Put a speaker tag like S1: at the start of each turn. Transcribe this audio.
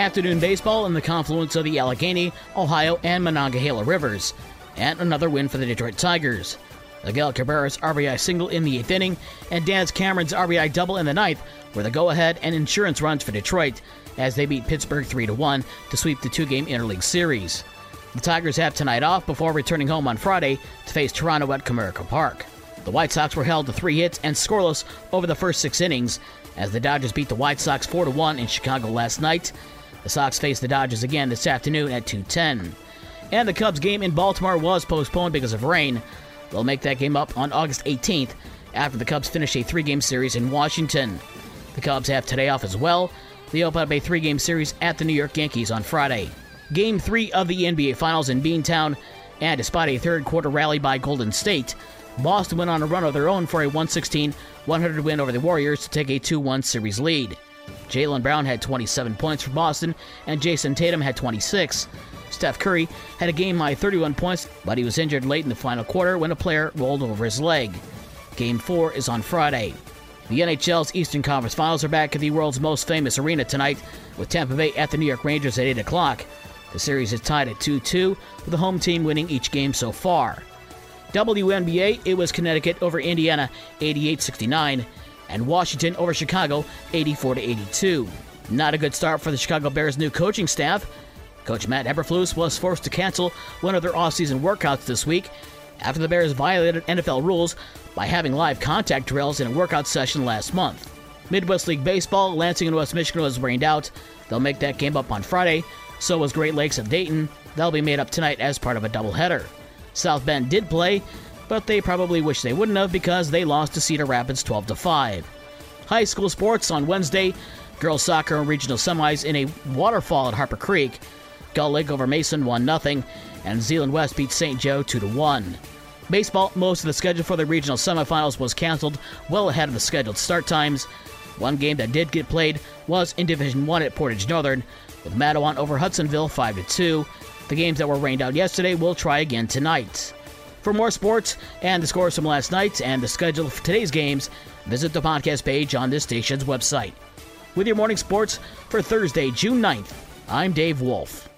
S1: afternoon baseball in the confluence of the Allegheny, Ohio, and Monongahela rivers, and another win for the Detroit Tigers. Miguel Cabrera's RBI single in the eighth inning and Daz Cameron's RBI double in the ninth were the go-ahead and insurance runs for Detroit as they beat Pittsburgh 3-1 to sweep the two-game interleague series. The Tigers have tonight off before returning home on Friday to face Toronto at Comerica Park. The White Sox were held to three hits and scoreless over the first six innings as the Dodgers beat the White Sox 4 1 in Chicago last night. The Sox face the Dodgers again this afternoon at 2:10. And the Cubs game in Baltimore was postponed because of rain. They'll make that game up on August 18th after the Cubs finish a three-game series in Washington. The Cubs have today off as well. They open up a three-game series at the New York Yankees on Friday. Game 3 of the NBA Finals in Beantown, and despite a third quarter rally by Golden State, Boston went on a run of their own for a 116 100 win over the Warriors to take a 2 1 series lead. Jaylen Brown had 27 points for Boston, and Jayson Tatum had 26. Steph Curry had a game high 31 points, but he was injured late in the final quarter when a player rolled over his leg. Game 4 is on Friday. The NHL's Eastern Conference Finals are back at the world's most famous arena tonight, with Tampa Bay at the New York Rangers at 8 o'clock. The series is tied at 2 2, with the home team winning each game so far. WNBA, it was Connecticut over Indiana 88 69, and Washington over Chicago 84 to 82. Not a good start for the Chicago Bears' new coaching staff. Coach Matt Eberflus was forced to cancel one of their offseason workouts this week after the Bears violated NFL rules by having live contact drills in a workout session last month. Midwest League Baseball, Lansing and West Michigan was rained out. They'll make that game up on Friday. So was Great Lakes of Dayton. They'll be made up tonight as part of a doubleheader. South Bend did play, but they probably wish they wouldn't have because they lost to Cedar Rapids 12 to 5. High school sports on Wednesday, girls soccer and regional semis in a waterfall at Harper Creek. Gull Lake over Mason 1 0, and Zeeland West beat St. Joe 2 1. Baseball, most of the schedule for the regional semifinals was canceled well ahead of the scheduled start times. One game that did get played was in Division 1 at Portage Northern, with Mattawan over Hudsonville 5 2. The games that were rained out yesterday will try again tonight. For more sports and the scores from last night and the schedule for today's games, visit the podcast page on this station's website. With your morning sports for Thursday, June 9th, I'm Dave Wolf.